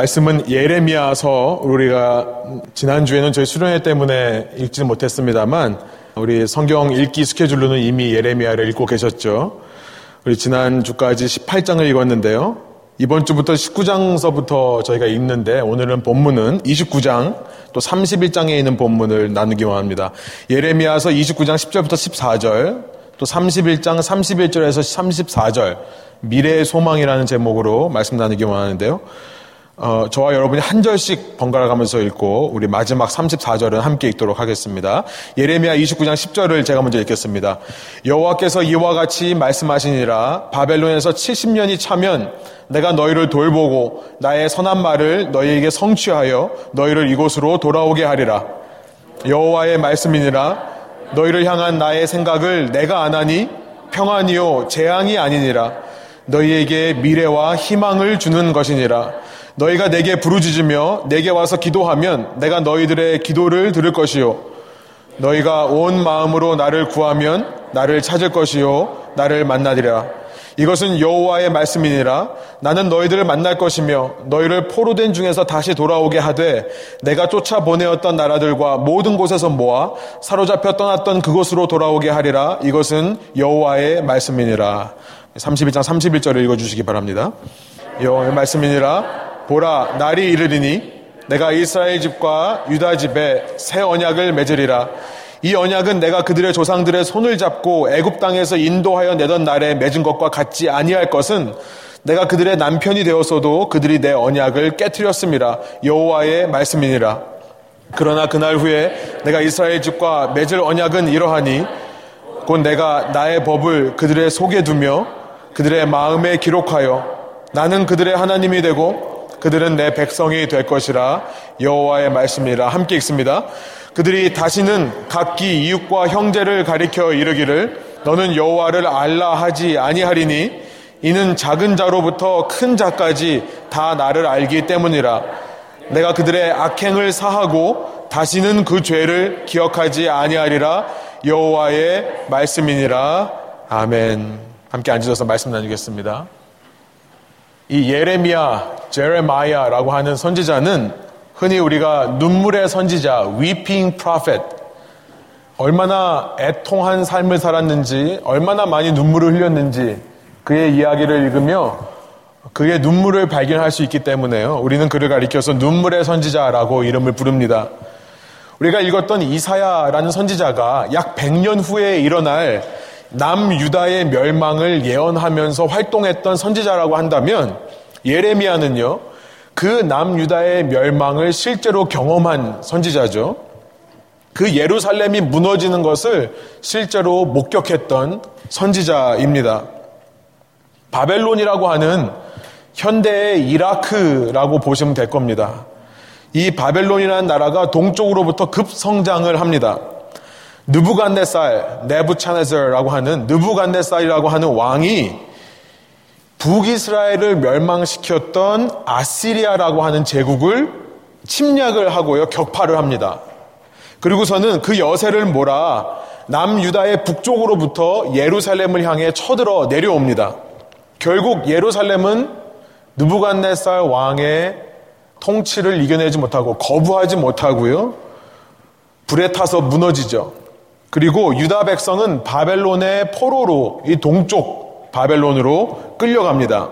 말씀은 예레미야서 우리가 지난주에는 저희 수련회 때문에 읽지 못했습니다만 우리 성경 읽기 스케줄로는 이미 예레미야를 읽고 계셨죠. 우리 지난주까지 18장을 읽었는데요. 이번 주부터 19장서부터 저희가 읽는데 오늘은 본문은 29장 또 31장에 있는 본문을 나누기 원합니다. 예레미야서 29장 10절부터 14절 또 31장 31절에서 34절 미래의 소망이라는 제목으로 말씀 나누기 원하는데요. 어, 저와 여러분이 한 절씩 번갈아 가면서 읽고 우리 마지막 34절은 함께 읽도록 하겠습니다. 예레미야 29장 10절을 제가 먼저 읽겠습니다. 여호와께서 이와 같이 말씀하시니라 바벨론에서 70년이 차면 내가 너희를 돌보고 나의 선한 말을 너희에게 성취하여 너희를 이곳으로 돌아오게 하리라. 여호와의 말씀이니라 너희를 향한 나의 생각을 내가 안하니 평안이요 재앙이 아니니라. 너희에게 미래와 희망을 주는 것이니라. 너희가 내게 부르짖으며 내게 와서 기도하면 내가 너희들의 기도를 들을 것이요. 너희가 온 마음으로 나를 구하면 나를 찾을 것이요. 나를 만나리라. 이것은 여호와의 말씀이니라. 나는 너희들을 만날 것이며 너희를 포로된 중에서 다시 돌아오게 하되 내가 쫓아 보내었던 나라들과 모든 곳에서 모아 사로잡혀 떠났던 그곳으로 돌아오게 하리라. 이것은 여호와의 말씀이니라. 31장 31절을 읽어 주시기 바랍니다. 여호와의 말씀이니라 보라 날이 이르리니 내가 이스라엘 집과 유다 집에 새 언약을 맺으리라 이 언약은 내가 그들의 조상들의 손을 잡고 애굽 땅에서 인도하여 내던 날에 맺은 것과 같지 아니할 것은 내가 그들의 남편이 되었어도 그들이 내 언약을 깨뜨렸습니다. 여호와의 말씀이니라. 그러나 그날 후에 내가 이스라엘 집과 맺을 언약은 이러하니 곧 내가 나의 법을 그들의 속에 두며 그들의 마음에 기록하여 나는 그들의 하나님이 되고 그들은 내 백성이 될 것이라 여호와의 말씀이라 함께 읽습니다. 그들이 다시는 각기 이웃과 형제를 가리켜 이르기를 너는 여호와를 알라 하지 아니하리니 이는 작은 자로부터 큰 자까지 다 나를 알기 때문이라 내가 그들의 악행을 사하고 다시는 그 죄를 기억하지 아니하리라 여호와의 말씀이니라 아멘. 함께 앉으셔서 말씀 나누겠습니다. 이 예레미야, 제레마야라고 하는 선지자는 흔히 우리가 눈물의 선지자, weeping prophet, 얼마나 애통한 삶을 살았는지, 얼마나 많이 눈물을 흘렸는지 그의 이야기를 읽으며 그의 눈물을 발견할 수 있기 때문에요. 우리는 그를 가리켜서 눈물의 선지자라고 이름을 부릅니다. 우리가 읽었던 이사야라는 선지자가 약 100년 후에 일어날 남유다의 멸망을 예언하면서 활동했던 선지자라고 한다면 예레미야는요. 그 남유다의 멸망을 실제로 경험한 선지자죠. 그 예루살렘이 무너지는 것을 실제로 목격했던 선지자입니다. 바벨론이라고 하는 현대의 이라크라고 보시면 될 겁니다. 이 바벨론이라는 나라가 동쪽으로부터 급성장을 합니다. 느부간네살, 네부차네저라고 하는 느부간네살이라고 하는 왕이 북이스라엘을 멸망시켰던 아시리아라고 하는 제국을 침략을 하고요, 격파를 합니다. 그리고서는 그 여세를 몰아 남유다의 북쪽으로부터 예루살렘을 향해 쳐들어 내려옵니다. 결국 예루살렘은 느부간네살 왕의 통치를 이겨내지 못하고 거부하지 못하고요. 불에 타서 무너지죠. 그리고 유다 백성은 바벨론의 포로로 이 동쪽 바벨론으로 끌려갑니다.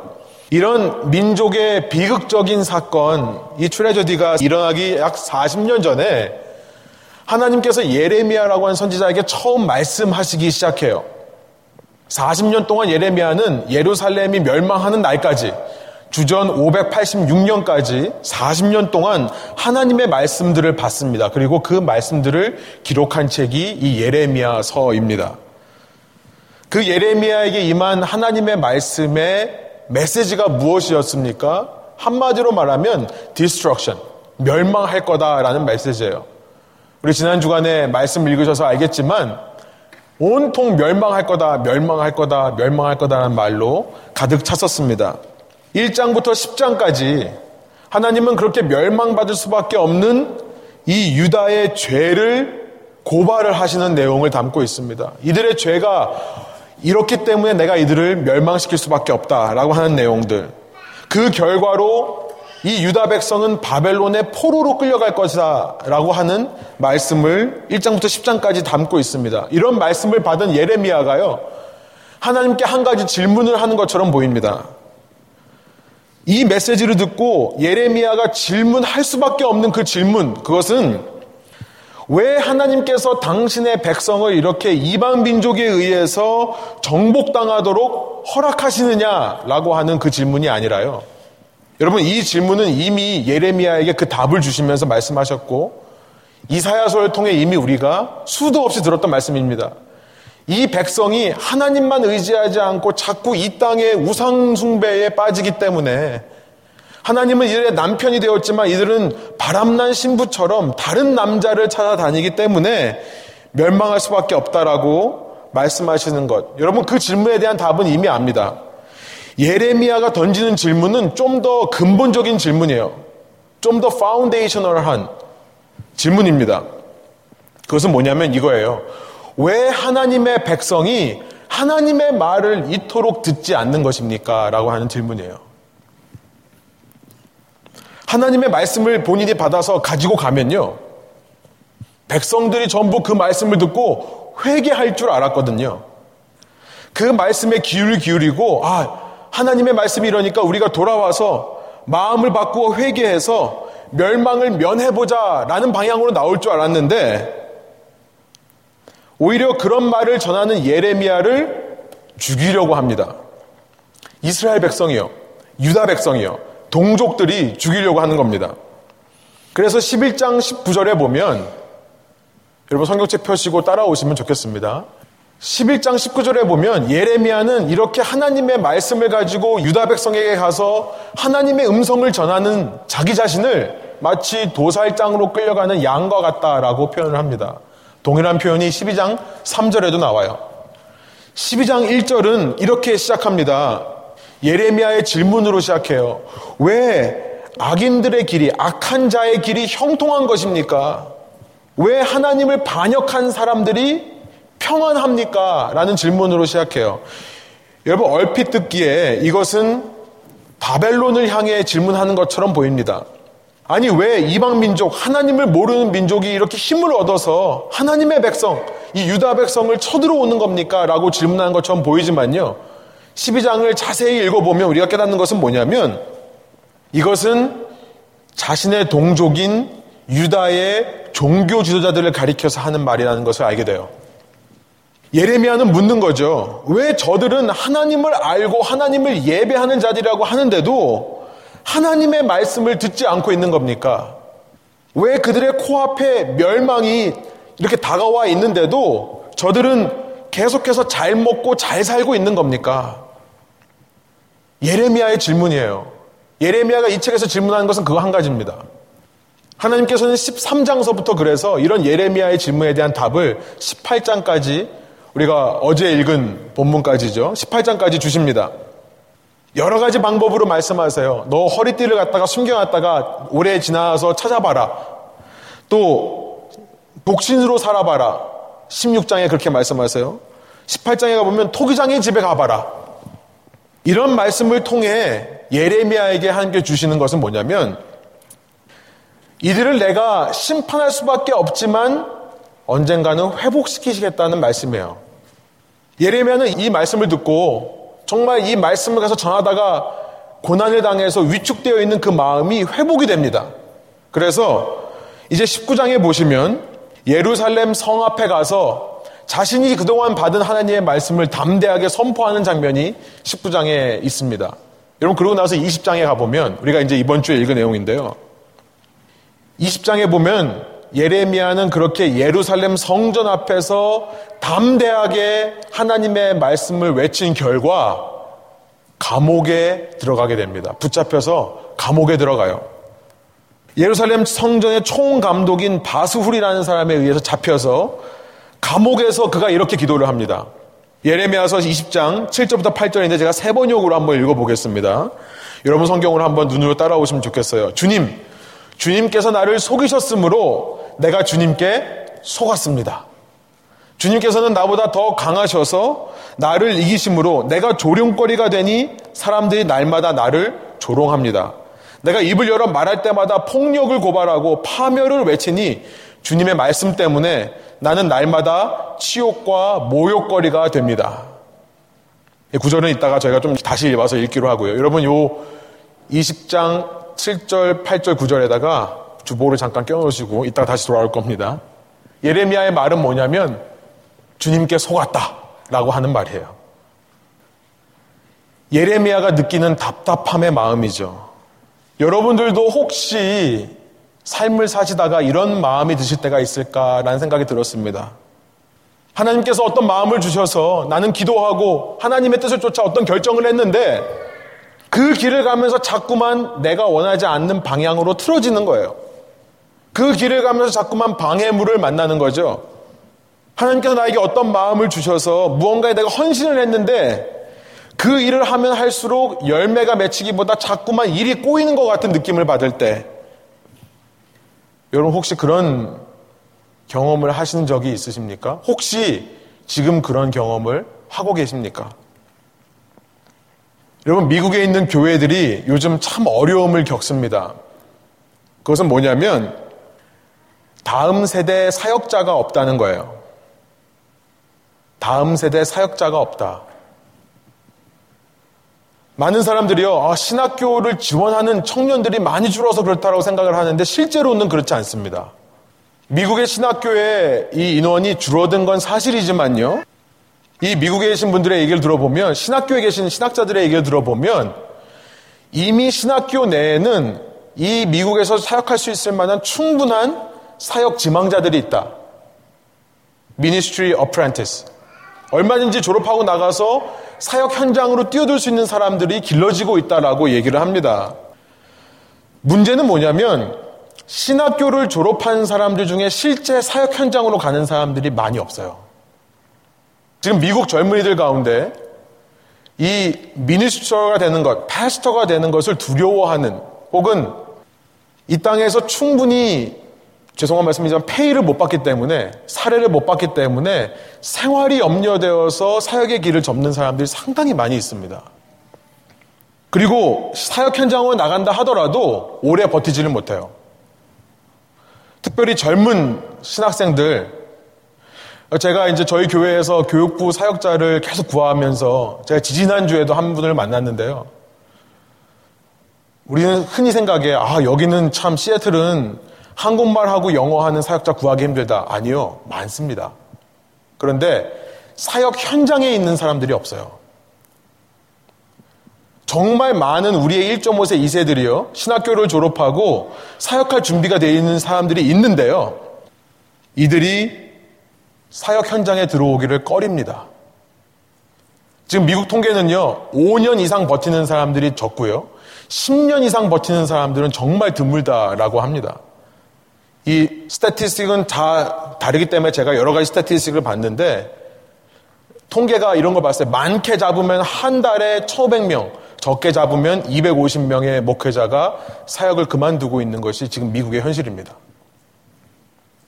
이런 민족의 비극적인 사건, 이 트레저디가 일어나기 약 40년 전에 하나님께서 예레미야라고 하는 선지자에게 처음 말씀하시기 시작해요. 40년 동안 예레미야는 예루살렘이 멸망하는 날까지 주전 586년까지 40년 동안 하나님의 말씀들을 받습니다. 그리고 그 말씀들을 기록한 책이 이 예레미야서입니다. 그 예레미야에게 임한 하나님의 말씀의 메시지가 무엇이었습니까? 한마디로 말하면 destruction, 멸망할 거다라는 메시지예요. 우리 지난 주간에 말씀 읽으셔서 알겠지만 온통 멸망할 거다, 멸망할 거다, 멸망할 거다라는 말로 가득 찼었습니다. 1장부터 10장까지 하나님은 그렇게 멸망받을 수밖에 없는 이 유다의 죄를 고발을 하시는 내용을 담고 있습니다. 이들의 죄가 이렇기 때문에 내가 이들을 멸망시킬 수밖에 없다라고 하는 내용들. 그 결과로 이 유다 백성은 바벨론의 포로로 끌려갈 것이다 라고 하는 말씀을 1장부터 10장까지 담고 있습니다. 이런 말씀을 받은 예레미야가요. 하나님께 한 가지 질문을 하는 것처럼 보입니다. 이 메시지를 듣고 예레미야가 질문할 수밖에 없는 그 질문, 그것은 왜 하나님께서 당신의 백성을 이렇게 이방 민족에 의해서 정복당하도록 허락하시느냐라고 하는 그 질문이 아니라요. 여러분 이 질문은 이미 예레미야에게 그 답을 주시면서 말씀하셨고 이사야서를 통해 이미 우리가 수도 없이 들었던 말씀입니다. 이 백성이 하나님만 의지하지 않고 자꾸 이 땅의 우상숭배에 빠지기 때문에 하나님은 이들의 남편이 되었지만 이들은 바람난 신부처럼 다른 남자를 찾아다니기 때문에 멸망할 수밖에 없다라고 말씀하시는 것. 여러분 그 질문에 대한 답은 이미 압니다. 예레미야가 던지는 질문은 좀 더 근본적인 질문이에요. 좀 더 파운데이셔널한 질문입니다. 그것은 뭐냐면 이거예요. 왜 하나님의 백성이 하나님의 말을 이토록 듣지 않는 것입니까? 라고 하는 질문이에요. 하나님의 말씀을 본인이 받아서 가지고 가면요. 백성들이 전부 그 말씀을 듣고 회개할 줄 알았거든요. 그 말씀에 귀를 기울이고, 아, 하나님의 말씀이 이러니까 우리가 돌아와서 마음을 바꾸어 회개해서 멸망을 면해보자 라는 방향으로 나올 줄 알았는데, 오히려 그런 말을 전하는 예레미야를 죽이려고 합니다. 이스라엘 백성이요. 유다 백성이요. 동족들이 죽이려고 하는 겁니다. 그래서 11장 19절에 보면 여러분 성경책 펴시고 따라오시면 좋겠습니다. 11장 19절에 보면 예레미야는 이렇게 하나님의 말씀을 가지고 유다 백성에게 가서 하나님의 음성을 전하는 자기 자신을 마치 도살장으로 끌려가는 양과 같다라고 표현을 합니다. 동일한 표현이 12장 3절에도 나와요. 12장 1절은 이렇게 시작합니다. 예레미야의 질문으로 시작해요. 왜 악인들의 길이, 악한 자의 길이 형통한 것입니까? 왜 하나님을 반역한 사람들이 평안합니까? 라는 질문으로 시작해요. 여러분, 얼핏 듣기에 이것은 바벨론을 향해 질문하는 것처럼 보입니다. 아니, 왜 이방 민족, 하나님을 모르는 민족이 이렇게 힘을 얻어서 하나님의 백성, 이 유다 백성을 쳐들어오는 겁니까? 라고 질문하는 것처럼 보이지만요. 12장을 자세히 읽어보면 우리가 깨닫는 것은 뭐냐면 이것은 자신의 동족인 유다의 종교 지도자들을 가리켜서 하는 말이라는 것을 알게 돼요. 예레미야는 묻는 거죠. 왜 저들은 하나님을 알고 하나님을 예배하는 자들이라고 하는데도 하나님의 말씀을 듣지 않고 있는 겁니까? 왜 그들의 코앞에 멸망이 이렇게 다가와 있는데도 저들은 계속해서 잘 먹고 잘 살고 있는 겁니까? 예레미야의 질문이에요. 예레미야가 이 책에서 질문하는 것은 그거 한 가지입니다. 하나님께서는 13장서부터 그래서 이런 예레미야의 질문에 대한 답을 18장까지 우리가 어제 읽은 본문까지죠. 18장까지 주십니다. 여러 가지 방법으로 말씀하세요. 너 허리띠를 갖다가 숨겨놨다가 오래 지나서 찾아봐라. 또 독신으로 살아봐라. 16장에 그렇게 말씀하세요. 18장에 가보면 토기장의 집에 가봐라. 이런 말씀을 통해 예레미야에게 한게 주시는 것은 뭐냐면 이들을 내가 심판할 수밖에 없지만 언젠가는 회복시키시겠다는 말씀이에요. 예레미야는 이 말씀을 듣고 정말 이 말씀을 가서 전하다가 고난을 당해서 위축되어 있는 그 마음이 회복이 됩니다. 그래서 이제 19장에 보시면 예루살렘 성 앞에 가서 자신이 그동안 받은 하나님의 말씀을 담대하게 선포하는 장면이 19장에 있습니다. 여러분, 그러고 나서 20장에 가보면, 우리가 이제 이번 주에 읽은 내용인데요. 20장에 보면 예레미야는 그렇게 예루살렘 성전 앞에서 담대하게 하나님의 말씀을 외친 결과 감옥에 들어가게 됩니다. 붙잡혀서 감옥에 들어가요. 예루살렘 성전의 총감독인 바스훌이라는 사람에 의해서 잡혀서 감옥에서 그가 이렇게 기도를 합니다. 예레미야서 20장 7절부터 8절인데 제가 세 번역으로 한번 읽어보겠습니다. 여러분 성경을 한번 눈으로 따라오시면 좋겠어요. 주님, 주님께서 나를 속이셨으므로 내가 주님께 속았습니다. 주님께서는 나보다 더 강하셔서 나를 이기심으로 내가 조롱거리가 되니 사람들이 날마다 나를 조롱합니다. 내가 입을 열어 말할 때마다 폭력을 고발하고 파멸을 외치니 주님의 말씀 때문에 나는 날마다 치욕과 모욕거리가 됩니다. 구절은 이따가 저희가 좀 다시 와서 읽기로 하고요. 여러분 요 20장 7절, 8절, 9절에다가 주보를 잠깐 껴놓으시고 이따가 다시 돌아올 겁니다. 예레미야의 말은 뭐냐면 주님께 속았다 라고 하는 말이에요. 예레미야가 느끼는 답답함의 마음이죠. 여러분들도 혹시 삶을 사시다가 이런 마음이 드실 때가 있을까라는 생각이 들었습니다. 하나님께서 어떤 마음을 주셔서 나는 기도하고 하나님의 뜻을 쫓아 어떤 결정을 했는데 그 길을 가면서 자꾸만 내가 원하지 않는 방향으로 틀어지는 거예요. 그 길을 가면서 자꾸만 방해물을 만나는 거죠. 하나님께서 나에게 어떤 마음을 주셔서 무언가에 내가 헌신을 했는데 그 일을 하면 할수록 열매가 맺히기보다 자꾸만 일이 꼬이는 것 같은 느낌을 받을 때 여러분 혹시 그런 경험을 하신 적이 있으십니까? 혹시 지금 그런 경험을 하고 계십니까? 여러분, 미국에 있는 교회들이 요즘 참 어려움을 겪습니다. 그것은 뭐냐면, 다음 세대 사역자가 없다는 거예요. 다음 세대 사역자가 없다. 많은 사람들이요, 아, 신학교를 지원하는 청년들이 많이 줄어서 그렇다고 생각을 하는데 실제로는 그렇지 않습니다. 미국의 신학교의 이 인원이 줄어든 건 사실이지만요. 이 미국에 계신 분들의 얘기를 들어보면 신학교에 계신 신학자들의 얘기를 들어보면 이미 신학교 내에는 이 미국에서 사역할 수 있을 만한 충분한 사역 지망자들이 있다. Ministry Apprentice. 얼마든지 졸업하고 나가서 사역 현장으로 뛰어들 수 있는 사람들이 길러지고 있다라고 얘기를 합니다. 문제는 뭐냐면 신학교를 졸업한 사람들 중에 실제 사역 현장으로 가는 사람들이 많이 없어요. 지금 미국 젊은이들 가운데 이 미니스터가 되는 것, 패스터가 되는 것을 두려워하는 혹은 이 땅에서 충분히 죄송한 말씀이지만 페이를 못 받기 때문에 사례를 못 받기 때문에 생활이 염려되어서 사역의 길을 접는 사람들이 상당히 많이 있습니다. 그리고 사역 현장으로 나간다 하더라도 오래 버티지를 못해요. 특별히 젊은 신학생들 제가 이제 저희 교회에서 교육부 사역자를 계속 구하면서 제가 지지난주에도 한 분을 만났는데요. 우리는 흔히 생각해, 아, 여기는 참 시애틀은 한국말하고 영어하는 사역자 구하기 힘들다. 아니요. 많습니다. 그런데 사역 현장에 있는 사람들이 없어요. 정말 많은 우리의 1.5세 2세들이요. 신학교를 졸업하고 사역할 준비가 되어 있는 사람들이 있는데요. 이들이 사역 현장에 들어오기를 꺼립니다. 지금 미국 통계는요, 5년 이상 버티는 사람들이 적고요, 10년 이상 버티는 사람들은 정말 드물다라고 합니다. 이 스태티스틱은 다 다르기 때문에 제가 여러 가지 스태티스틱을 봤는데, 통계가 이런 걸 봤어요. 많게 잡으면 한 달에 1,500명, 적게 잡으면 250명의 목회자가 사역을 그만두고 있는 것이 지금 미국의 현실입니다.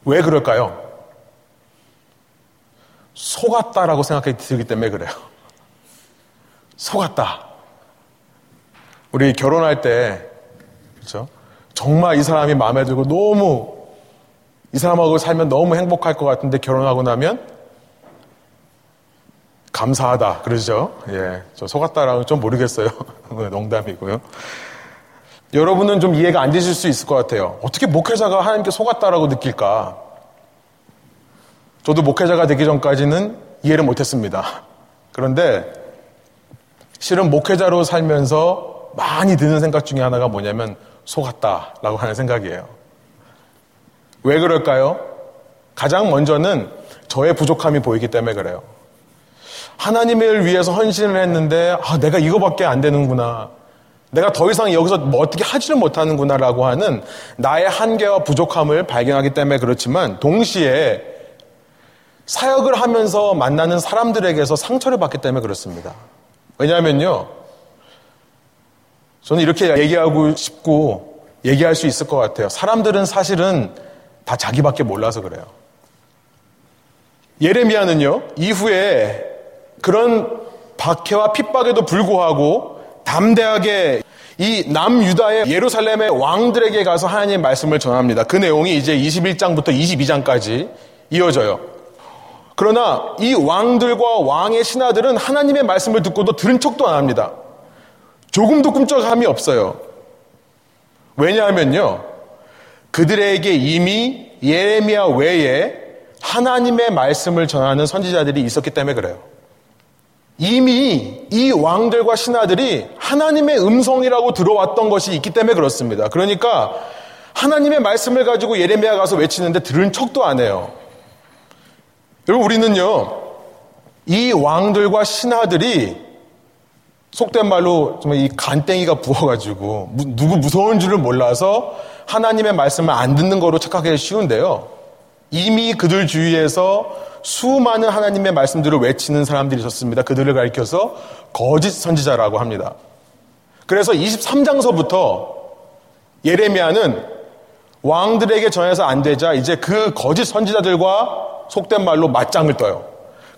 왜 그럴까요? 속았다라고 생각이 들기 때문에 그래요. 속았다. 우리 결혼할 때, 그렇죠? 정말 이 사람이 마음에 들고 너무 이 사람하고 살면 너무 행복할 것 같은데 결혼하고 나면 감사하다. 그러죠? 예. 저 속았다라고 좀 모르겠어요. 농담이고요. 여러분은 좀 이해가 안 되실 수 있을 것 같아요. 어떻게 목회자가 하나님께 속았다라고 느낄까? 저도 목회자가 되기 전까지는 이해를 못했습니다. 그런데 실은 목회자로 살면서 많이 드는 생각 중에 하나가 뭐냐면 속았다라고 하는 생각이에요. 왜 그럴까요? 가장 먼저는 저의 부족함이 보이기 때문에 그래요. 하나님을 위해서 헌신을 했는데 아, 내가 이거밖에 안 되는구나. 내가 더 이상 여기서 뭐 어떻게 하지를 못하는구나라고 하는 나의 한계와 부족함을 발견하기 때문에 그렇지만 동시에 사역을 하면서 만나는 사람들에게서 상처를 받기 때문에 그렇습니다. 왜냐하면요. 저는 이렇게 얘기하고 싶고 얘기할 수 있을 것 같아요. 사람들은 사실은 다 자기밖에 몰라서 그래요. 예레미야는요, 이후에 그런 박해와 핍박에도 불구하고 담대하게 이 남유다의 예루살렘의 왕들에게 가서 하나님의 말씀을 전합니다. 그 내용이 이제 21장부터 22장까지 이어져요. 그러나 이 왕들과 왕의 신하들은 하나님의 말씀을 듣고도 들은 척도 안 합니다. 조금도 꿈쩍함이 없어요. 왜냐하면요. 그들에게 이미 예레미야 외에 하나님의 말씀을 전하는 선지자들이 있었기 때문에 그래요. 이미 이 왕들과 신하들이 하나님의 음성이라고 들어왔던 것이 있기 때문에 그렇습니다. 그러니까 하나님의 말씀을 가지고 예레미야 가서 외치는데 들은 척도 안 해요. 여러분 우리는요. 이 왕들과 신하들이 속된 말로 정말 이 간땡이가 부어가지고 누구 무서운 줄을 몰라서 하나님의 말씀을 안 듣는 거로 착각하기 쉬운데요. 이미 그들 주위에서 수많은 하나님의 말씀들을 외치는 사람들이 있었습니다. 그들을 가리켜서 거짓 선지자라고 합니다. 그래서 23장서부터 예레미야는 왕들에게 전해서 안 되자 이제 그 거짓 선지자들과 속된 말로 맞짱을 떠요.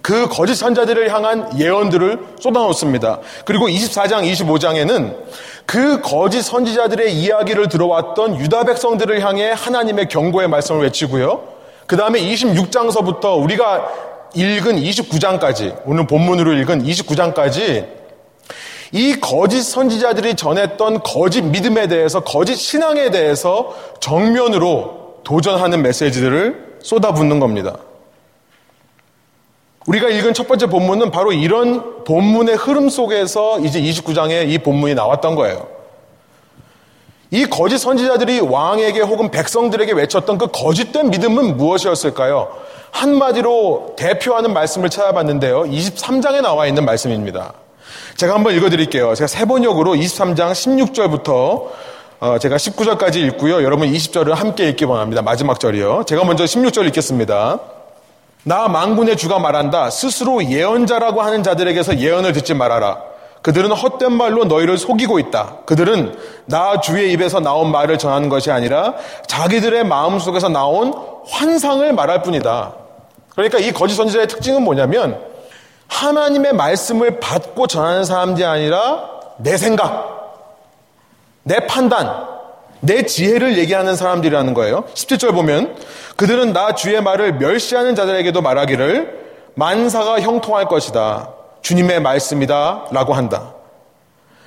그 거짓 선자들을 향한 예언들을 쏟아놓습니다. 그리고 24장, 25장에는 그 거짓 선지자들의 이야기를 들어왔던 유다 백성들을 향해 하나님의 경고의 말씀을 외치고요. 그 다음에 26장서부터 우리가 읽은 29장까지, 오늘 본문으로 읽은 29장까지 이 거짓 선지자들이 전했던 거짓 믿음에 대해서, 거짓 신앙에 대해서 정면으로 도전하는 메시지들을 쏟아붓는 겁니다. 우리가 읽은 첫 번째 본문은 바로 이런 본문의 흐름 속에서 이제 29장에 이 본문이 나왔던 거예요. 이 거짓 선지자들이 왕에게 혹은 백성들에게 외쳤던 그 거짓된 믿음은 무엇이었을까요? 한마디로 대표하는 말씀을 찾아봤는데요. 23장에 나와 있는 말씀입니다. 제가 한번 읽어드릴게요. 제가 세 번역으로 23장 16절부터 어, 제가 19절까지 읽고요. 여러분 20절을 함께 읽기 원합니다. 마지막 절이요. 제가 먼저 16절 읽겠습니다. 나 망군의 주가 말한다. 스스로 예언자라고 하는 자들에게서 예언을 듣지 말아라. 그들은 헛된 말로 너희를 속이고 있다. 그들은 나 주의 입에서 나온 말을 전하는 것이 아니라 자기들의 마음 속에서 나온 환상을 말할 뿐이다. 그러니까 이 거짓 선지자의 특징은 뭐냐면 하나님의 말씀을 받고 전하는 사람들이 아니라 내 생각, 내 판단, 내 지혜를 얘기하는 사람들이라는 거예요. 17절 보면 그들은 나 주의 말을 멸시하는 자들에게도 말하기를 만사가 형통할 것이다. 주님의 말씀이다 라고 한다.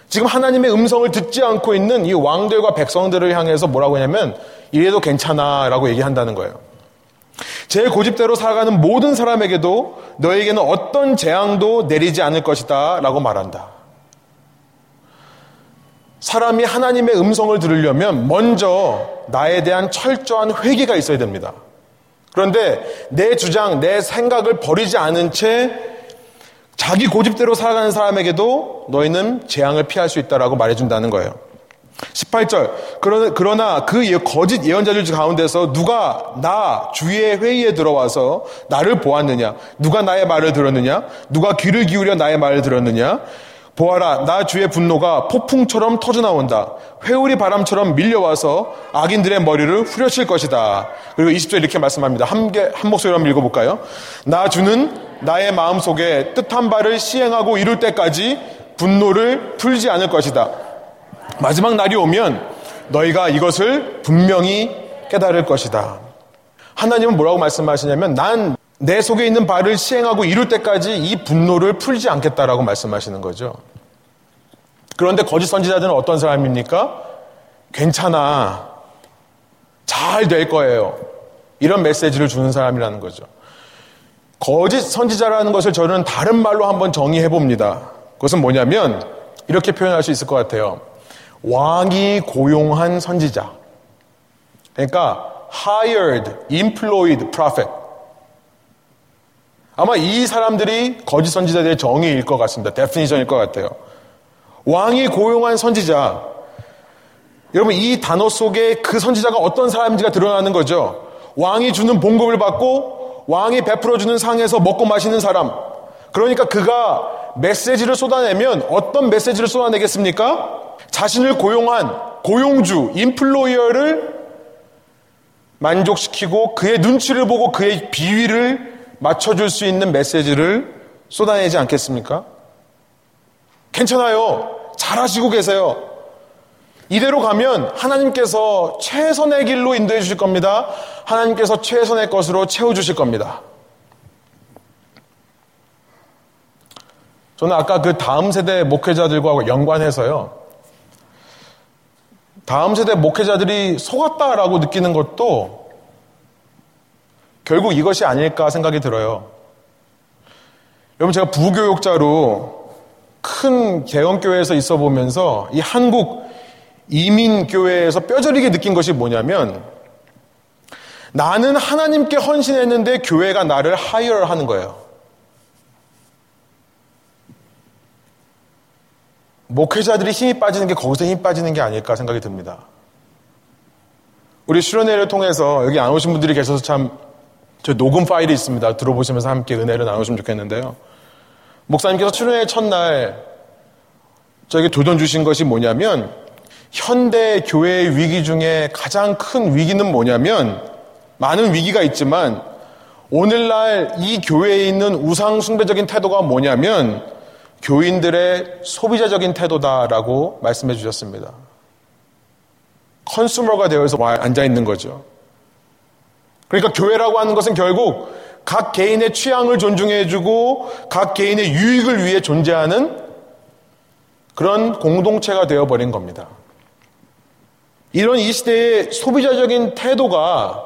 지금 하나님의 음성을 듣지 않고 있는 이 왕들과 백성들을 향해서 뭐라고 하냐면 이래도 괜찮아 라고 얘기한다는 거예요. 제 고집대로 살아가는 모든 사람에게도 너에게는 어떤 재앙도 내리지 않을 것이다 라고 말한다. 사람이 하나님의 음성을 들으려면 먼저 나에 대한 철저한 회개가 있어야 됩니다. 그런데 내 주장, 내 생각을 버리지 않은 채 자기 고집대로 살아가는 사람에게도 너희는 재앙을 피할 수 있다라고 말해준다는 거예요. 18절. 그러나 그 예, 거짓 예언자들 가운데서 누가 나 주의 회의에 들어와서 나를 보았느냐? 누가 나의 말을 들었느냐? 누가 귀를 기울여 나의 말을 들었느냐? 보아라, 나 주의 분노가 폭풍처럼 터져나온다. 회오리 바람처럼 밀려와서 악인들의 머리를 후려칠 것이다. 그리고 20절 이렇게 말씀합니다. 한, 개, 한 목소리로 한번 읽어볼까요? 나 주는 나의 마음 속에 뜻한 바를 시행하고 이룰 때까지 분노를 풀지 않을 것이다. 마지막 날이 오면 너희가 이것을 분명히 깨달을 것이다. 하나님은 뭐라고 말씀하시냐면 난 내 속에 있는 바를 시행하고 이룰 때까지 이 분노를 풀지 않겠다라고 말씀하시는 거죠. 그런데 거짓 선지자들은 어떤 사람입니까? 괜찮아. 잘 될 거예요. 이런 메시지를 주는 사람이라는 거죠. 거짓 선지자라는 것을 저는 다른 말로 한번 정의해 봅니다. 그것은 뭐냐면 이렇게 표현할 수 있을 것 같아요. 왕이 고용한 선지자. 그러니까 hired, employed prophet. 아마 이 사람들이 거짓 선지자들의 정의일 것 같습니다. 데피니션일 것 같아요. 왕이 고용한 선지자. 여러분 이 단어 속에 그 선지자가 어떤 사람인지가 드러나는 거죠. 왕이 주는 봉급을 받고 왕이 베풀어주는 상에서 먹고 마시는 사람. 그러니까 그가 메시지를 쏟아내면 어떤 메시지를 쏟아내겠습니까? 자신을 고용한 고용주, 인플로이어를 만족시키고 그의 눈치를 보고 그의 비위를 맞춰줄 수 있는 메시지를 쏟아내지 않겠습니까? 괜찮아요. 잘하시고 계세요. 이대로 가면 하나님께서 최선의 길로 인도해 주실 겁니다. 하나님께서 최선의 것으로 채워 주실 겁니다. 저는 아까 그 다음 세대 목회자들과 연관해서요. 다음 세대 목회자들이 속았다라고 느끼는 것도 결국 이것이 아닐까 생각이 들어요. 여러분 제가 부교육자로 큰 대형교회에서 있어 보면서 이 한국 이민교회에서 뼈저리게 느낀 것이 뭐냐면 나는 하나님께 헌신했는데 교회가 나를 하이어 하는 거예요. 목회자들이 힘이 빠지는 게 거기서 힘이 빠지는 게 아닐까 생각이 듭니다. 우리 수련회를 통해서 여기 안 오신 분들이 계셔서 참 저 녹음 파일이 있습니다. 들어보시면서 함께 은혜를 나누시면 좋겠는데요. 목사님께서 수련회 첫날 저에게 도전 주신 것이 뭐냐면 현대 교회의 위기 중에 가장 큰 위기는 뭐냐면 많은 위기가 있지만 오늘날 이 교회에 있는 우상 숭배적인 태도가 뭐냐면 교인들의 소비자적인 태도다라고 말씀해 주셨습니다. 컨슈머가 되어서 앉아 있는 거죠. 그러니까 교회라고 하는 것은 결국 각 개인의 취향을 존중해주고 각 개인의 유익을 위해 존재하는 그런 공동체가 되어버린 겁니다. 이런 이 시대의 소비자적인 태도가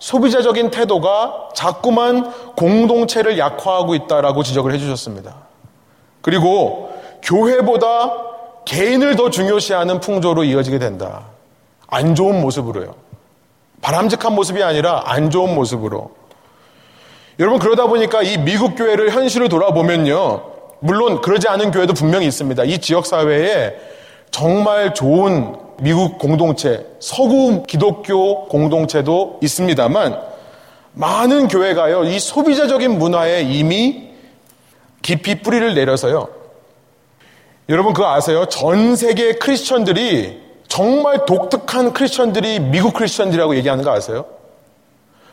소비자적인 태도가 자꾸만 공동체를 약화하고 있다라고 지적을 해주셨습니다. 그리고 교회보다 개인을 더 중요시하는 풍조로 이어지게 된다. 안 좋은 모습으로요. 바람직한 모습이 아니라 안 좋은 모습으로. 여러분 그러다 보니까 이 미국 교회를 현실을 돌아보면요. 물론 그러지 않은 교회도 분명히 있습니다. 이 지역 사회에 정말 좋은 미국 공동체, 서구 기독교 공동체도 있습니다만 많은 교회가요. 이 소비자적인 문화에 이미 깊이 뿌리를 내려서요. 여러분 그거 아세요? 전 세계 크리스천들이 정말 독특한 크리스천들이 미국 크리스천들이라고 얘기하는 거 아세요?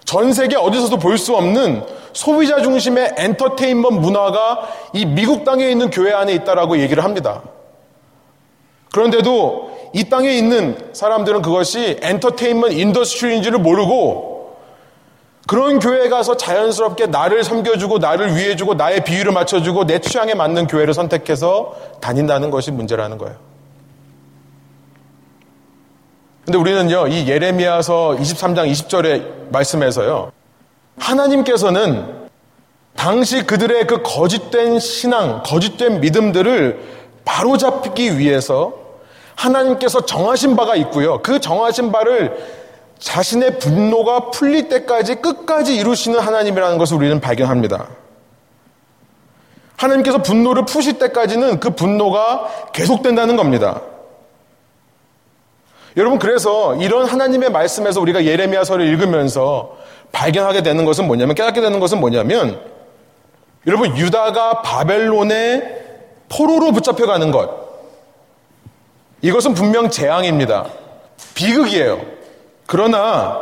전 세계 어디서도 볼 수 없는 소비자 중심의 엔터테인먼트 문화가 이 미국 땅에 있는 교회 안에 있다라고 얘기를 합니다. 그런데도 이 땅에 있는 사람들은 그것이 엔터테인먼트 industry인지를 모르고 그런 교회에 가서 자연스럽게 나를 섬겨주고 나를 위해주고 나의 비유를 맞춰주고 내 취향에 맞는 교회를 선택해서 다닌다는 것이 문제라는 거예요. 근데 우리는요, 이 예레미야서 23장 20절의 말씀에서요, 하나님께서는 당시 그들의 그 거짓된 신앙, 거짓된 믿음들을 바로잡기 위해서 하나님께서 정하신 바가 있고요. 그 정하신 바를 자신의 분노가 풀릴 때까지 끝까지 이루시는 하나님이라는 것을 우리는 발견합니다. 하나님께서 분노를 푸실 때까지는 그 분노가 계속된다는 겁니다. 여러분 그래서 이런 하나님의 말씀에서 우리가 예레미야서를 읽으면서 발견하게 되는 것은 뭐냐면 깨닫게 되는 것은 뭐냐면 여러분 유다가 바벨론의 포로로 붙잡혀가는 것 이것은 분명 재앙입니다. 비극이에요. 그러나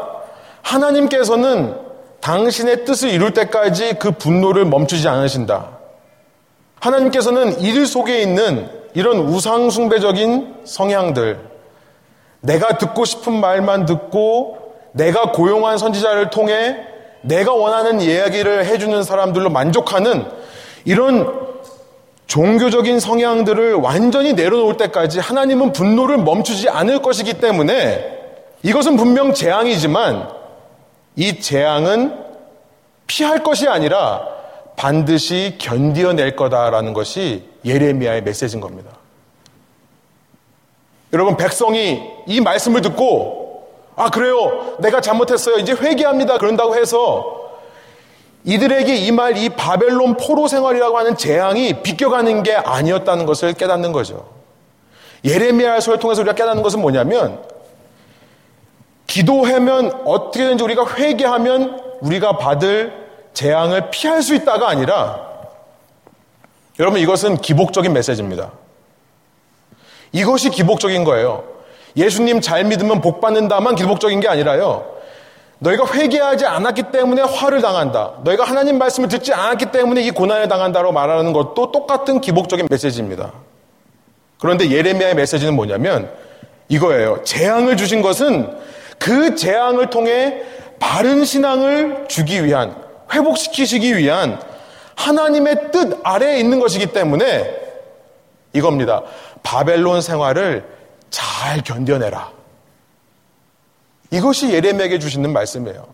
하나님께서는 당신의 뜻을 이룰 때까지 그 분노를 멈추지 않으신다. 하나님께서는 이들 속에 있는 이런 우상숭배적인 성향들, 내가 듣고 싶은 말만 듣고 내가 고용한 선지자를 통해 내가 원하는 이야기를 해주는 사람들로 만족하는 이런 종교적인 성향들을 완전히 내려놓을 때까지 하나님은 분노를 멈추지 않을 것이기 때문에 이것은 분명 재앙이지만 이 재앙은 피할 것이 아니라 반드시 견디어낼 거다라는 것이 예레미야의 메시지인 겁니다. 여러분 백성이 이 말씀을 듣고 아 그래요 내가 잘못했어요 이제 회개합니다 그런다고 해서 이들에게 이 말 이 바벨론 포로 생활이라고 하는 재앙이 비껴가는 게 아니었다는 것을 깨닫는 거죠. 예레미야서를 통해서 우리가 깨닫는 것은 뭐냐면 기도하면 어떻게든지 우리가 회개하면 우리가 받을 재앙을 피할 수 있다가 아니라 여러분 이것은 기복적인 메시지입니다. 이것이 기복적인 거예요. 예수님 잘 믿으면 복 받는다만 기복적인 게 아니라요. 너희가 회개하지 않았기 때문에 화를 당한다. 너희가 하나님 말씀을 듣지 않았기 때문에 이 고난을 당한다고 말하는 것도 똑같은 기복적인 메시지입니다. 그런데 예레미야의 메시지는 뭐냐면 이거예요. 재앙을 주신 것은 그 재앙을 통해 바른 신앙을 주기 위한, 회복시키시기 위한 하나님의 뜻 아래에 있는 것이기 때문에 이겁니다. 바벨론 생활을 잘 견뎌내라. 이것이 예레미야에게 주시는 말씀이에요.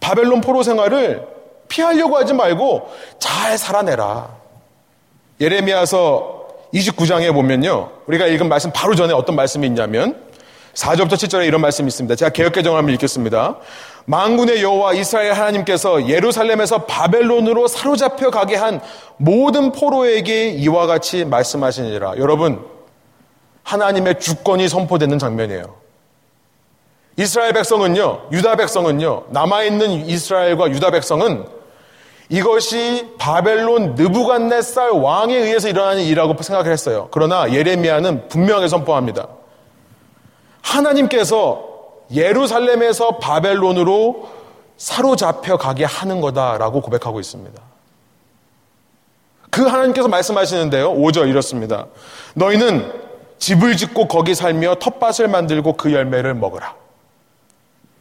바벨론 포로 생활을 피하려고 하지 말고 잘 살아내라. 예레미야서 29장에 보면요. 우리가 읽은 말씀 바로 전에 어떤 말씀이 있냐면 4절부터 7절에 이런 말씀이 있습니다. 제가 개혁개정을 한번 읽겠습니다. 망군의 여호와 이스라엘 하나님께서 예루살렘에서 바벨론으로 사로잡혀 가게 한 모든 포로에게 이와 같이 말씀하시니라. 여러분, 하나님의 주권이 선포되는 장면이에요. 이스라엘 백성은요, 유다 백성은요, 남아있는 이스라엘과 유다 백성은 이것이 바벨론 느부갓네살 왕에 의해서 일어나는 일이라고 생각을 했어요. 그러나 예레미야는 분명하게 선포합니다. 하나님께서 예루살렘에서 바벨론으로 사로잡혀 가게 하는 거다라고 고백하고 있습니다. 그 하나님께서 말씀하시는데요. 5절 이렇습니다. 너희는 집을 짓고 거기 살며 텃밭을 만들고 그 열매를 먹으라.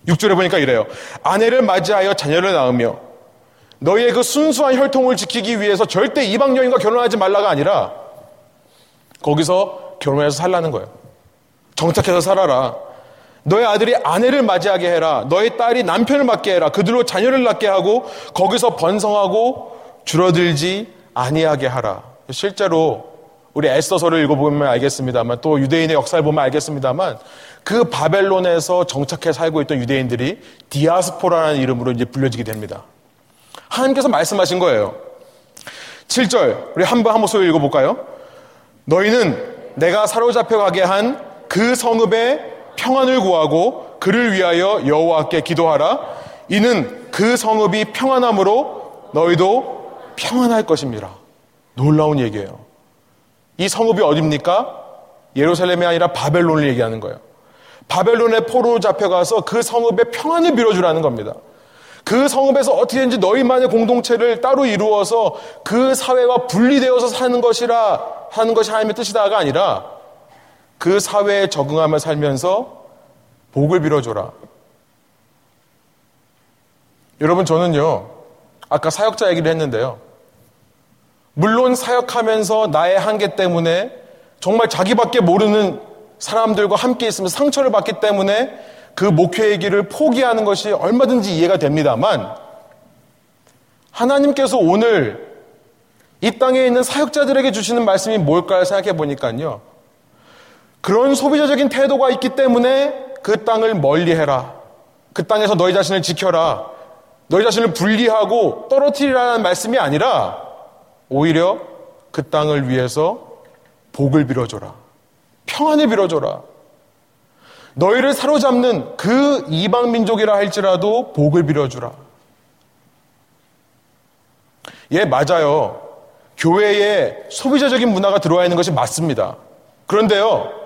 6절에 보니까 이래요. 아내를 맞이하여 자녀를 낳으며 너희의 그 순수한 혈통을 지키기 위해서 절대 이방 여인과 결혼하지 말라가 아니라 거기서 결혼해서 살라는 거예요. 정착해서 살아라. 너의 아들이 아내를 맞이하게 해라. 너의 딸이 남편을 맡게 해라. 그들로 자녀를 낳게 하고 거기서 번성하고 줄어들지 아니하게 하라. 실제로 우리 에스더서를 읽어보면 알겠습니다만 또 유대인의 역사를 보면 알겠습니다만 그 바벨론에서 정착해 살고 있던 유대인들이 디아스포라는 이름으로 이제 불려지게 됩니다. 하나님께서 말씀하신 거예요. 7절 우리 한번 한 목소리 읽어볼까요? 너희는 내가 사로잡혀 가게 한 그 성읍의 평안을 구하고 그를 위하여 여호와께 기도하라. 이는 그 성읍이 평안함으로 너희도 평안할 것입니다. 놀라운 얘기예요. 이 성읍이 어딥니까? 예루살렘이 아니라 바벨론을 얘기하는 거예요. 바벨론의 포로 잡혀가서 그 성읍의 평안을 빌어주라는 겁니다. 그 성읍에서 어떻게든지 너희만의 공동체를 따로 이루어서 그 사회와 분리되어서 사는 것이라 하는 것이 하나님의 뜻이다가 아니라 그 사회에 적응하며 살면서 복을 빌어줘라. 여러분 저는요 아까 사역자 얘기를 했는데요. 물론 사역하면서 나의 한계 때문에 정말 자기밖에 모르는 사람들과 함께 있으면 상처를 받기 때문에 그 목회의 길을 포기하는 것이 얼마든지 이해가 됩니다만 하나님께서 오늘 이 땅에 있는 사역자들에게 주시는 말씀이 뭘까요? 생각해 보니까요. 그런 소비자적인 태도가 있기 때문에 그 땅을 멀리 해라. 그 땅에서 너희 자신을 지켜라. 너희 자신을 분리하고 떨어뜨리라는 말씀이 아니라 오히려 그 땅을 위해서 복을 빌어줘라. 평안을 빌어줘라. 너희를 사로잡는 그 이방 민족이라 할지라도 복을 빌어주라. 예, 맞아요. 교회에 소비자적인 문화가 들어와 있는 것이 맞습니다. 그런데요,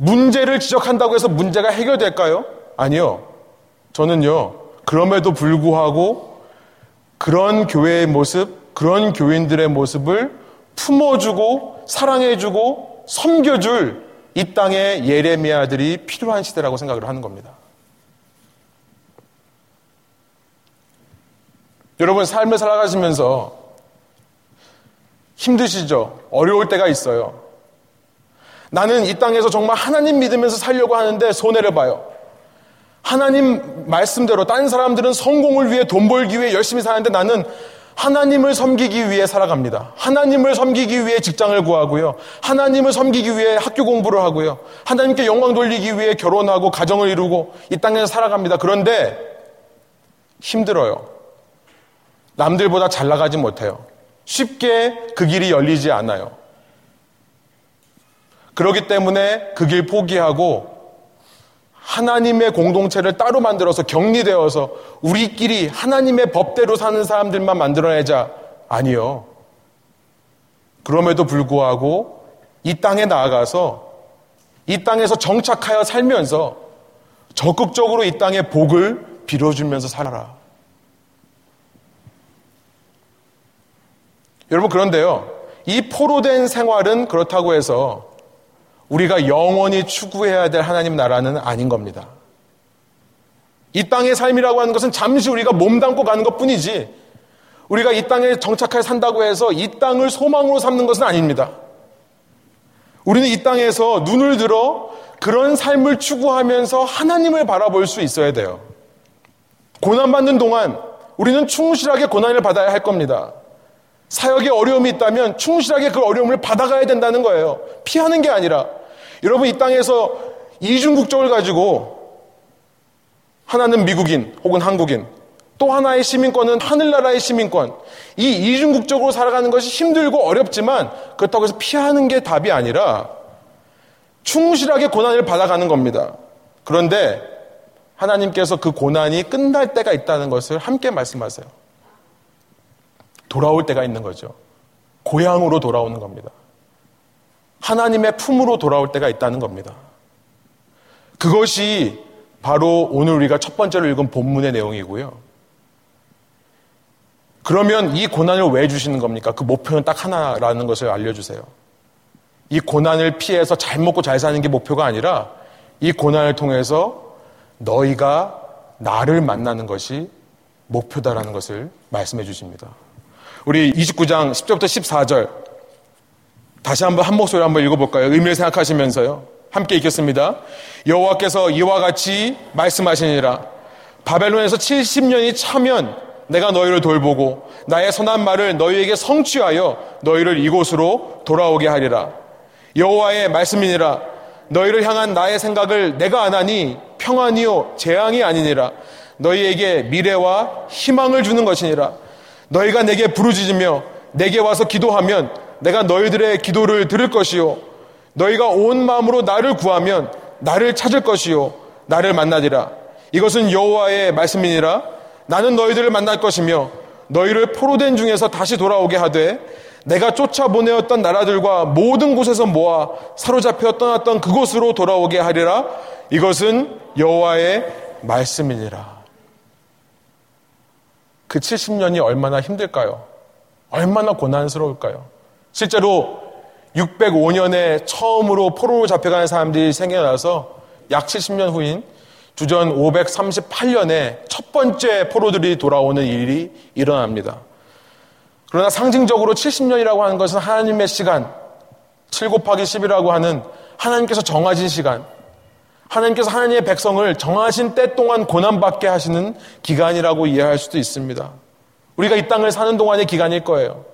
문제를 지적한다고 해서 문제가 해결될까요? 아니요. 저는요, 그럼에도 불구하고 그런 교회의 모습, 그런 교인들의 모습을 품어주고 사랑해주고 섬겨줄 이 땅에 예레미야들이 필요한 시대라고 생각을 하는 겁니다. 여러분 삶을 살아가시면서 힘드시죠? 어려울 때가 있어요. 나는 이 땅에서 정말 하나님 믿으면서 살려고 하는데 손해를 봐요. 하나님 말씀대로 딴 사람들은 성공을 위해 돈 벌기 위해 열심히 사는데 나는 하나님을 섬기기 위해 살아갑니다. 하나님을 섬기기 위해 직장을 구하고요. 하나님을 섬기기 위해 학교 공부를 하고요. 하나님께 영광 돌리기 위해 결혼하고 가정을 이루고 이 땅에서 살아갑니다. 그런데 힘들어요. 남들보다 잘 나가지 못해요. 쉽게 그 길이 열리지 않아요. 그렇기 때문에 그 길 포기하고 하나님의 공동체를 따로 만들어서 격리되어서 우리끼리 하나님의 법대로 사는 사람들만 만들어내자. 아니요. 그럼에도 불구하고 이 땅에 나아가서 이 땅에서 정착하여 살면서 적극적으로 이 땅의 복을 빌어주면서 살아라. 여러분, 그런데요. 이 포로된 생활은 그렇다고 해서 우리가 영원히 추구해야 될 하나님 나라는 아닌 겁니다. 이 땅의 삶이라고 하는 것은 잠시 우리가 몸담고 가는 것 뿐이지 우리가 이 땅에 정착해 산다고 해서 이 땅을 소망으로 삼는 것은 아닙니다. 우리는 이 땅에서 눈을 들어 그런 삶을 추구하면서 하나님을 바라볼 수 있어야 돼요. 고난받는 동안 우리는 충실하게 고난을 받아야 할 겁니다. 사역에 어려움이 있다면 충실하게 그 어려움을 받아가야 된다는 거예요. 피하는 게 아니라. 여러분 이 땅에서 이중국적을 가지고 하나는 미국인 혹은 한국인 또 하나의 시민권은 하늘나라의 시민권 이 이중국적으로 살아가는 것이 힘들고 어렵지만 그렇다고 해서 피하는 게 답이 아니라 충실하게 고난을 받아가는 겁니다. 그런데 하나님께서 그 고난이 끝날 때가 있다는 것을 함께 말씀하세요. 돌아올 때가 있는 거죠. 고향으로 돌아오는 겁니다. 하나님의 품으로 돌아올 때가 있다는 겁니다. 그것이 바로 오늘 우리가 첫 번째로 읽은 본문의 내용이고요. 그러면 이 고난을 왜 주시는 겁니까? 그 목표는 딱 하나라는 것을 알려주세요. 이 고난을 피해서 잘 먹고 잘 사는 게 목표가 아니라 이 고난을 통해서 너희가 나를 만나는 것이 목표다라는 것을 말씀해 주십니다. 우리 29장 10절부터 14절 다시 한번 한 목소리 한번 읽어볼까요? 의미를 생각하시면서요. 함께 읽겠습니다. 여호와께서 이와 같이 말씀하시니라. 바벨론에서 70년이 차면 내가 너희를 돌보고 나의 선한 말을 너희에게 성취하여 너희를 이곳으로 돌아오게 하리라. 여호와의 말씀이니라. 너희를 향한 나의 생각을 내가 안 하니 평안이요 재앙이 아니니라. 너희에게 미래와 희망을 주는 것이니라. 너희가 내게 부르짖으며 내게 와서 기도하면 내가 너희들의 기도를 들을 것이요. 너희가 온 마음으로 나를 구하면 나를 찾을 것이요. 나를 만나리라. 이것은 여호와의 말씀이니라. 나는 너희들을 만날 것이며 너희를 포로된 중에서 다시 돌아오게 하되 내가 쫓아보내었던 나라들과 모든 곳에서 모아 사로잡혀 떠났던 그곳으로 돌아오게 하리라. 이것은 여호와의 말씀이니라. 그 70년이 얼마나 힘들까요? 얼마나 고난스러울까요? 실제로 605년에 처음으로 포로로 잡혀가는 사람들이 생겨나서 약 70년 후인 주전 538년에 첫 번째 포로들이 돌아오는 일이 일어납니다. 그러나 상징적으로 70년이라고 하는 것은 하나님의 시간, 7 곱하기 10이라고 하는 하나님께서 정하신 시간, 하나님께서 하나님의 백성을 정하신 때 동안 고난받게 하시는 기간이라고 이해할 수도 있습니다. 우리가 이 땅을 사는 동안의 기간일 거예요.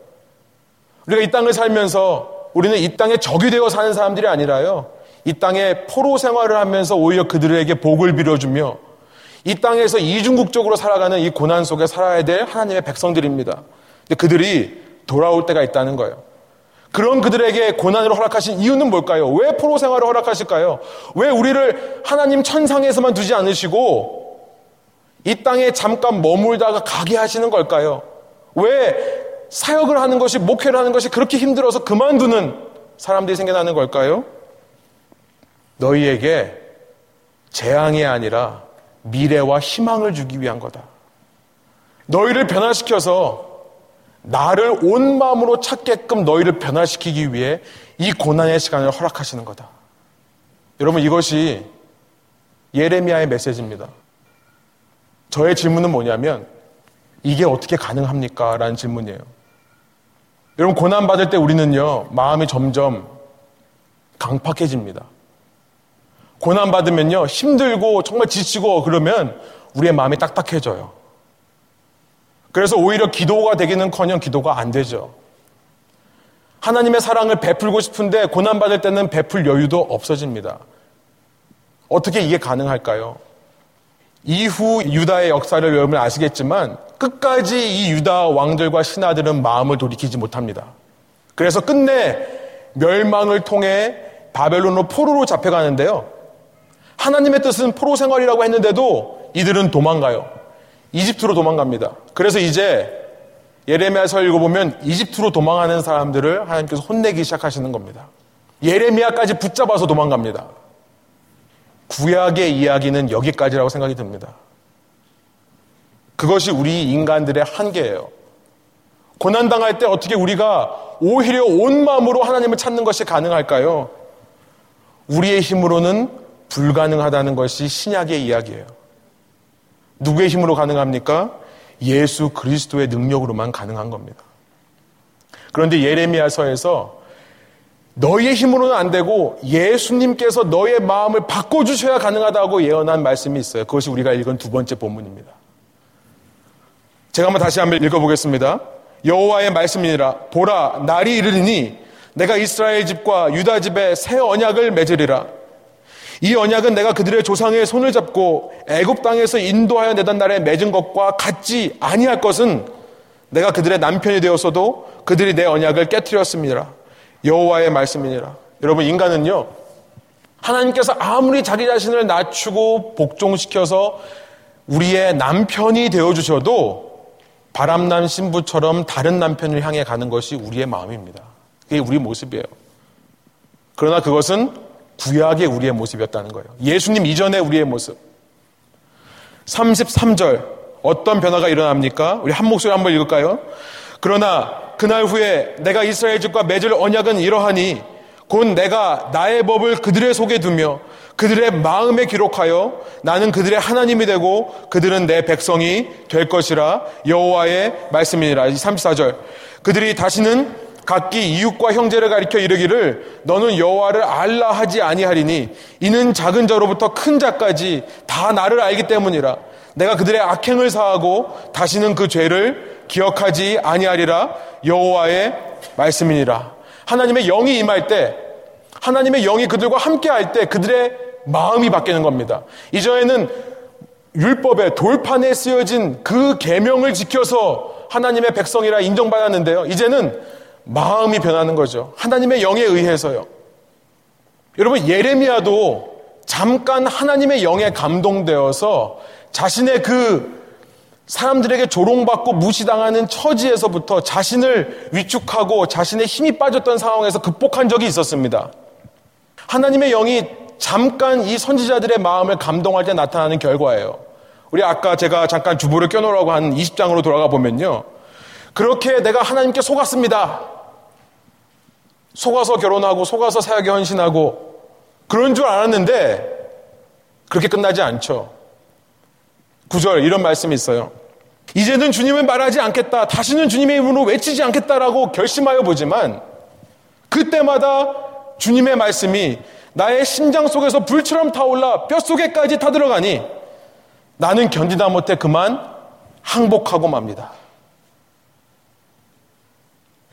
우리가 이 땅을 살면서 우리는 이 땅에 적이 되어 사는 사람들이 아니라요. 이 땅에 포로 생활을 하면서 오히려 그들에게 복을 빌어주며 이 땅에서 이중국적으로 살아가는 이 고난 속에 살아야 될 하나님의 백성들입니다. 근데 그들이 돌아올 때가 있다는 거예요. 그런 그들에게 고난을 허락하신 이유는 뭘까요? 왜 포로 생활을 허락하실까요? 왜 우리를 하나님 천상에서만 두지 않으시고 이 땅에 잠깐 머물다가 가게 하시는 걸까요? 왜 사역을 하는 것이, 목회를 하는 것이 그렇게 힘들어서 그만두는 사람들이 생겨나는 걸까요? 너희에게 재앙이 아니라 미래와 희망을 주기 위한 거다. 너희를 변화시켜서 나를 온 마음으로 찾게끔 너희를 변화시키기 위해 이 고난의 시간을 허락하시는 거다. 여러분 이것이 예레미야의 메시지입니다. 저의 질문은 뭐냐면 이게 어떻게 가능합니까? 라는 질문이에요. 여러분, 고난받을 때 우리는요, 마음이 점점 강팍해집니다. 고난받으면요, 힘들고 정말 지치고 그러면 우리의 마음이 딱딱해져요. 그래서 오히려 기도가 되기는 커녕 기도가 안 되죠. 하나님의 사랑을 베풀고 싶은데 고난받을 때는 베풀 여유도 없어집니다. 어떻게 이게 가능할까요? 이후 유다의 역사를 여러분 아시겠지만 끝까지 이 유다 왕들과 신하들은 마음을 돌이키지 못합니다. 그래서 끝내 멸망을 통해 바벨론으로 포로로 잡혀가는데요. 하나님의 뜻은 포로 생활이라고 했는데도 이들은 도망가요. 이집트로 도망갑니다. 그래서 이제 예레미야서 읽어보면 이집트로 도망하는 사람들을 하나님께서 혼내기 시작하시는 겁니다. 예레미야까지 붙잡아서 도망갑니다. 구약의 이야기는 여기까지라고 생각이 듭니다. 그것이 우리 인간들의 한계예요. 고난당할 때 어떻게 우리가 오히려 온 마음으로 하나님을 찾는 것이 가능할까요? 우리의 힘으로는 불가능하다는 것이 신약의 이야기예요. 누구의 힘으로 가능합니까? 예수 그리스도의 능력으로만 가능한 겁니다. 그런데 예레미야서에서 너희의 힘으로는 안 되고 예수님께서 너의 마음을 바꿔주셔야 가능하다고 예언한 말씀이 있어요. 그것이 우리가 읽은 두 번째 본문입니다. 제가 한번 다시 한번 읽어보겠습니다. 여호와의 말씀이니라 보라 날이 이르리니 내가 이스라엘 집과 유다 집에 새 언약을 맺으리라. 이 언약은 내가 그들의 조상의 손을 잡고 애굽 땅에서 인도하여 내던 날에 맺은 것과 같지 아니할 것은 내가 그들의 남편이 되었어도 그들이 내 언약을 깨뜨렸습니다. 여호와의 말씀이니라. 여러분 인간은요. 하나님께서 아무리 자기 자신을 낮추고 복종시켜서 우리의 남편이 되어 주셔도 바람난 신부처럼 다른 남편을 향해 가는 것이 우리의 마음입니다. 그게 우리 모습이에요. 그러나 그것은 구약의 우리의 모습이었다는 거예요. 예수님 이전의 우리의 모습. 33절 어떤 변화가 일어납니까? 우리 한 목소리 한번 읽을까요? 그러나 그날 후에 내가 이스라엘 집과 맺을 언약은 이러하니 곧 내가 나의 법을 그들의 속에 두며 그들의 마음에 기록하여 나는 그들의 하나님이 되고 그들은 내 백성이 될 것이라 여호와의 말씀이니라. 34절. 그들이 다시는 각기 이웃과 형제를 가리켜 이르기를 너는 여호와를 알라 하지 아니하리니 이는 작은 자로부터 큰 자까지 다 나를 알기 때문이라. 내가 그들의 악행을 사하고 다시는 그 죄를 기억하지 아니하리라 여호와의 말씀이니라. 하나님의 영이 임할 때 하나님의 영이 그들과 함께 할 때 그들의 마음이 바뀌는 겁니다. 이전에는 율법의 돌판에 쓰여진 그 계명을 지켜서 하나님의 백성이라 인정받았는데요. 이제는 마음이 변하는 거죠. 하나님의 영에 의해서요. 여러분 예레미야도 잠깐 하나님의 영에 감동되어서 자신의 그 사람들에게 조롱받고 무시당하는 처지에서부터 자신을 위축하고 자신의 힘이 빠졌던 상황에서 극복한 적이 있었습니다. 하나님의 영이 잠깐 이 선지자들의 마음을 감동할 때 나타나는 결과예요. 우리 아까 제가 잠깐 주보를 껴놓으라고 한 20장으로 돌아가 보면요. 그렇게 내가 하나님께 속았습니다. 속아서 결혼하고 속아서 사역에 헌신하고 그런 줄 알았는데 그렇게 끝나지 않죠. 9절 이런 말씀이 있어요. 이제는 주님을 말하지 않겠다. 다시는 주님의 이름으로 외치지 않겠다라고 결심하여 보지만 그때마다 주님의 말씀이 나의 심장 속에서 불처럼 타올라 뼛속에까지 타들어가니 나는 견디다 못해 그만 항복하고 맙니다.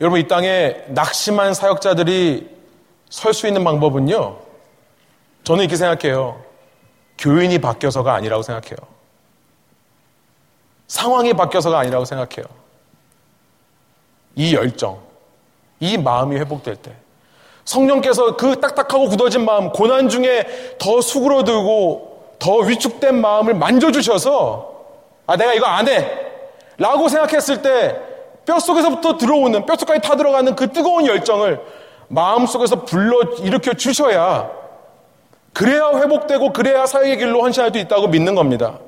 여러분 이 땅에 낙심한 사역자들이 설 수 있는 방법은요. 저는 이렇게 생각해요. 교인이 바뀌어서가 아니라고 생각해요. 상황이 바뀌어서가 아니라고 생각해요. 이 열정, 이 마음이 회복될 때. 성령께서 그 딱딱하고 굳어진 마음, 고난 중에 더 수그러들고 더 위축된 마음을 만져주셔서, 아, 내가 이거 안 해! 라고 생각했을 때, 뼛속에서부터 들어오는, 뼛속까지 타들어가는 그 뜨거운 열정을 마음속에서 불러 일으켜 주셔야, 그래야 회복되고, 그래야 사역의 길로 헌신할 수 있다고 믿는 겁니다.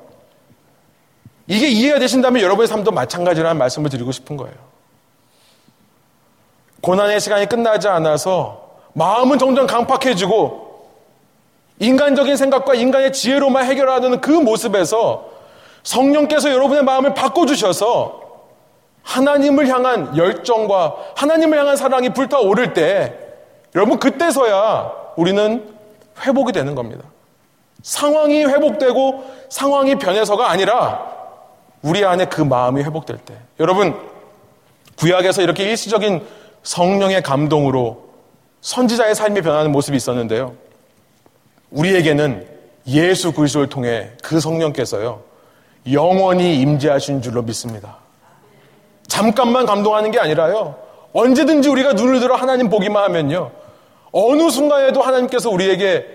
이게 이해가 되신다면 여러분의 삶도 마찬가지라는 말씀을 드리고 싶은 거예요. 고난의 시간이 끝나지 않아서 마음은 점점 강팍해지고 인간적인 생각과 인간의 지혜로만 해결하는 그 모습에서 성령께서 여러분의 마음을 바꿔주셔서 하나님을 향한 열정과 하나님을 향한 사랑이 불타오를 때 여러분 그때서야 우리는 회복이 되는 겁니다. 상황이 회복되고 상황이 변해서가 아니라 우리 안에 그 마음이 회복될 때. 여러분, 구약에서 이렇게 일시적인 성령의 감동으로 선지자의 삶이 변하는 모습이 있었는데요. 우리에게는 예수 그리스도를 통해 그 성령께서요. 영원히 임재하신 줄로 믿습니다. 잠깐만 감동하는 게 아니라요. 언제든지 우리가 눈을 들어 하나님 보기만 하면요. 어느 순간에도 하나님께서 우리에게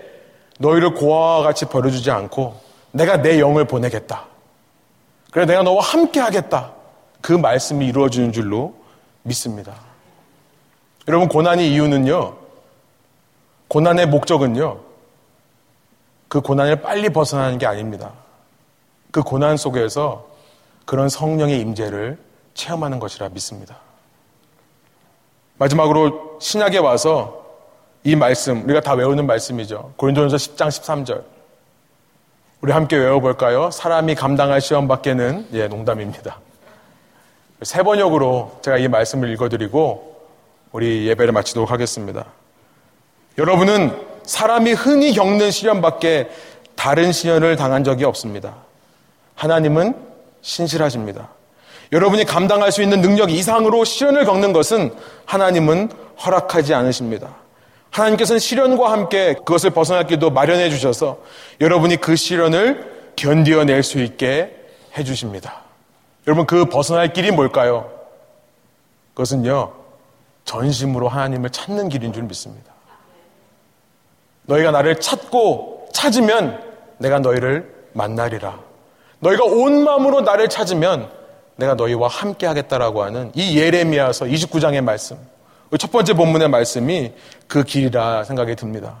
너희를 고아와 같이 버려주지 않고 내가 내 영을 보내겠다. 그래 내가 너와 함께 하겠다. 그 말씀이 이루어지는 줄로 믿습니다. 여러분 고난의 이유는요. 고난의 목적은요. 그 고난을 빨리 벗어나는 게 아닙니다. 그 고난 속에서 그런 성령의 임재를 체험하는 것이라 믿습니다. 마지막으로 신약에 와서 이 말씀, 우리가 다 외우는 말씀이죠. 고린도전서 10장 13절. 우리 함께 외워볼까요? 사람이 감당할 시험 밖에는, 예, 농담입니다. 세 번역으로 제가 이 말씀을 읽어드리고, 우리 예배를 마치도록 하겠습니다. 여러분은 사람이 흔히 겪는 시련밖에 다른 시련을 당한 적이 없습니다. 하나님은 신실하십니다. 여러분이 감당할 수 있는 능력 이상으로 시련을 겪는 것은 하나님은 허락하지 않으십니다. 하나님께서는 시련과 함께 그것을 벗어날 길도 마련해 주셔서 여러분이 그 시련을 견디어낼 수 있게 해 주십니다. 여러분 그 벗어날 길이 뭘까요? 그것은요. 전심으로 하나님을 찾는 길인 줄 믿습니다. 너희가 나를 찾고 찾으면 내가 너희를 만나리라. 너희가 온 마음으로 나를 찾으면 내가 너희와 함께 하겠다라고 하는 이 예레미야서 29장의 말씀. 첫 번째 본문의 말씀이 그 길이라 생각이 듭니다.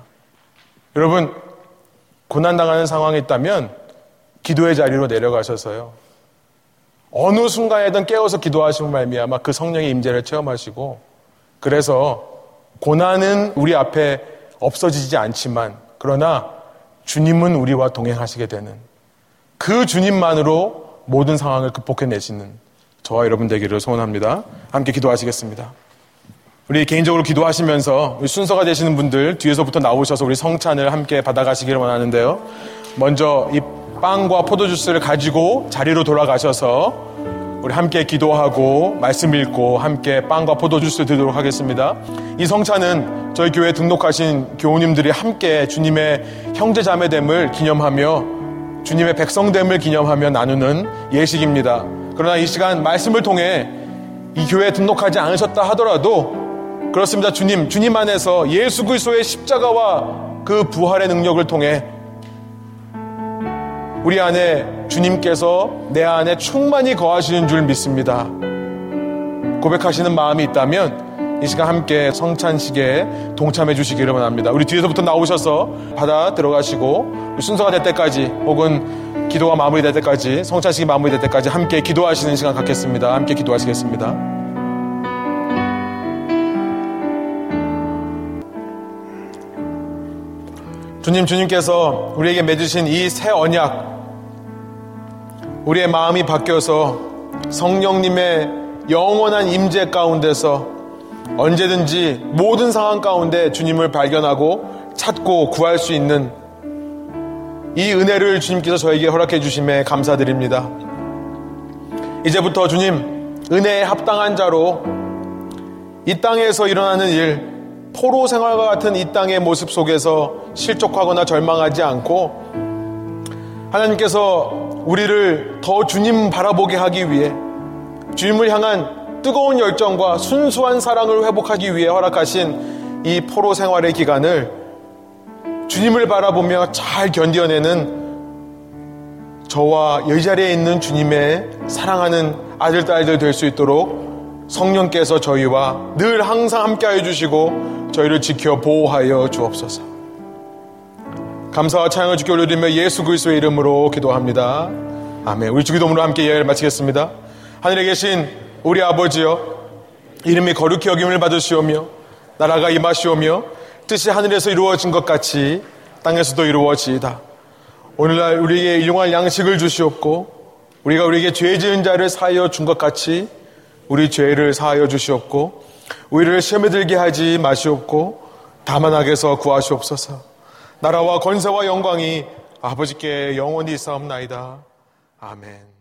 여러분, 고난당하는 상황이 있다면 기도의 자리로 내려가셔서요. 어느 순간에든 깨어서 기도하시고 말미암아 그 성령의 임재를 체험하시고 그래서 고난은 우리 앞에 없어지지 않지만 그러나 주님은 우리와 동행하시게 되는 그 주님만으로 모든 상황을 극복해내시는 저와 여러분 되기를 소원합니다. 함께 기도하시겠습니다. 우리 개인적으로 기도하시면서 순서가 되시는 분들 뒤에서부터 나오셔서 우리 성찬을 함께 받아가시기를 원하는데요. 먼저 이 빵과 포도주스를 가지고 자리로 돌아가셔서 우리 함께 기도하고 말씀 읽고 함께 빵과 포도주스 드리도록 하겠습니다. 이 성찬은 저희 교회 등록하신 교우님들이 함께 주님의 형제 자매됨을 기념하며 주님의 백성됨을 기념하며 나누는 예식입니다. 그러나 이 시간 말씀을 통해 이 교회에 등록하지 않으셨다 하더라도 그렇습니다. 주님, 주님 안에서 예수 그리스도의 십자가와 그 부활의 능력을 통해 우리 안에 주님께서 내 안에 충만히 거하시는 줄 믿습니다. 고백하시는 마음이 있다면 이 시간 함께 성찬식에 동참해 주시기를 원합니다. 우리 뒤에서부터 나오셔서 받아 들어가시고 순서가 될 때까지 혹은 기도가 마무리될 때까지 성찬식이 마무리될 때까지 함께 기도하시는 시간 갖겠습니다. 함께 기도하시겠습니다. 주님, 주님께서 우리에게 맺으신 이 새 언약, 우리의 마음이 바뀌어서 성령님의 영원한 임재 가운데서 언제든지 모든 상황 가운데 주님을 발견하고 찾고 구할 수 있는 이 은혜를 주님께서 저에게 허락해 주심에 감사드립니다. 이제부터 주님, 은혜에 합당한 자로 이 땅에서 일어나는 일, 포로 생활과 같은 이 땅의 모습 속에서 실족하거나 절망하지 않고 하나님께서 우리를 더 주님 바라보게 하기 위해 주님을 향한 뜨거운 열정과 순수한 사랑을 회복하기 위해 허락하신 이 포로 생활의 기간을 주님을 바라보며 잘 견뎌내는 저와 이 자리에 있는 주님의 사랑하는 아들, 딸들 될 수 있도록 성령께서 저희와 늘 항상 함께하여 주시고 저희를 지켜 보호하여 주옵소서. 감사와 찬양을 주께 올려드리며 예수 그리스도의 이름으로 기도합니다. 아멘. 우리 주기도문으로 함께 예를 마치겠습니다. 하늘에 계신 우리 아버지여 이름이 거룩히 여김을 받으시오며 나라가 임하시오며 뜻이 하늘에서 이루어진 것 같이 땅에서도 이루어지이다. 오늘날 우리에게 일용할 양식을 주시옵고 우리가 우리에게 죄 지은 자를 사하여 준 것 같이 우리 죄를 사하여 주시옵고 우리를 시험에 들게 하지 마시옵고 다만 악에서 구하시옵소서. 나라와 권세와 영광이 아버지께 영원히 있사옵나이다. 아멘.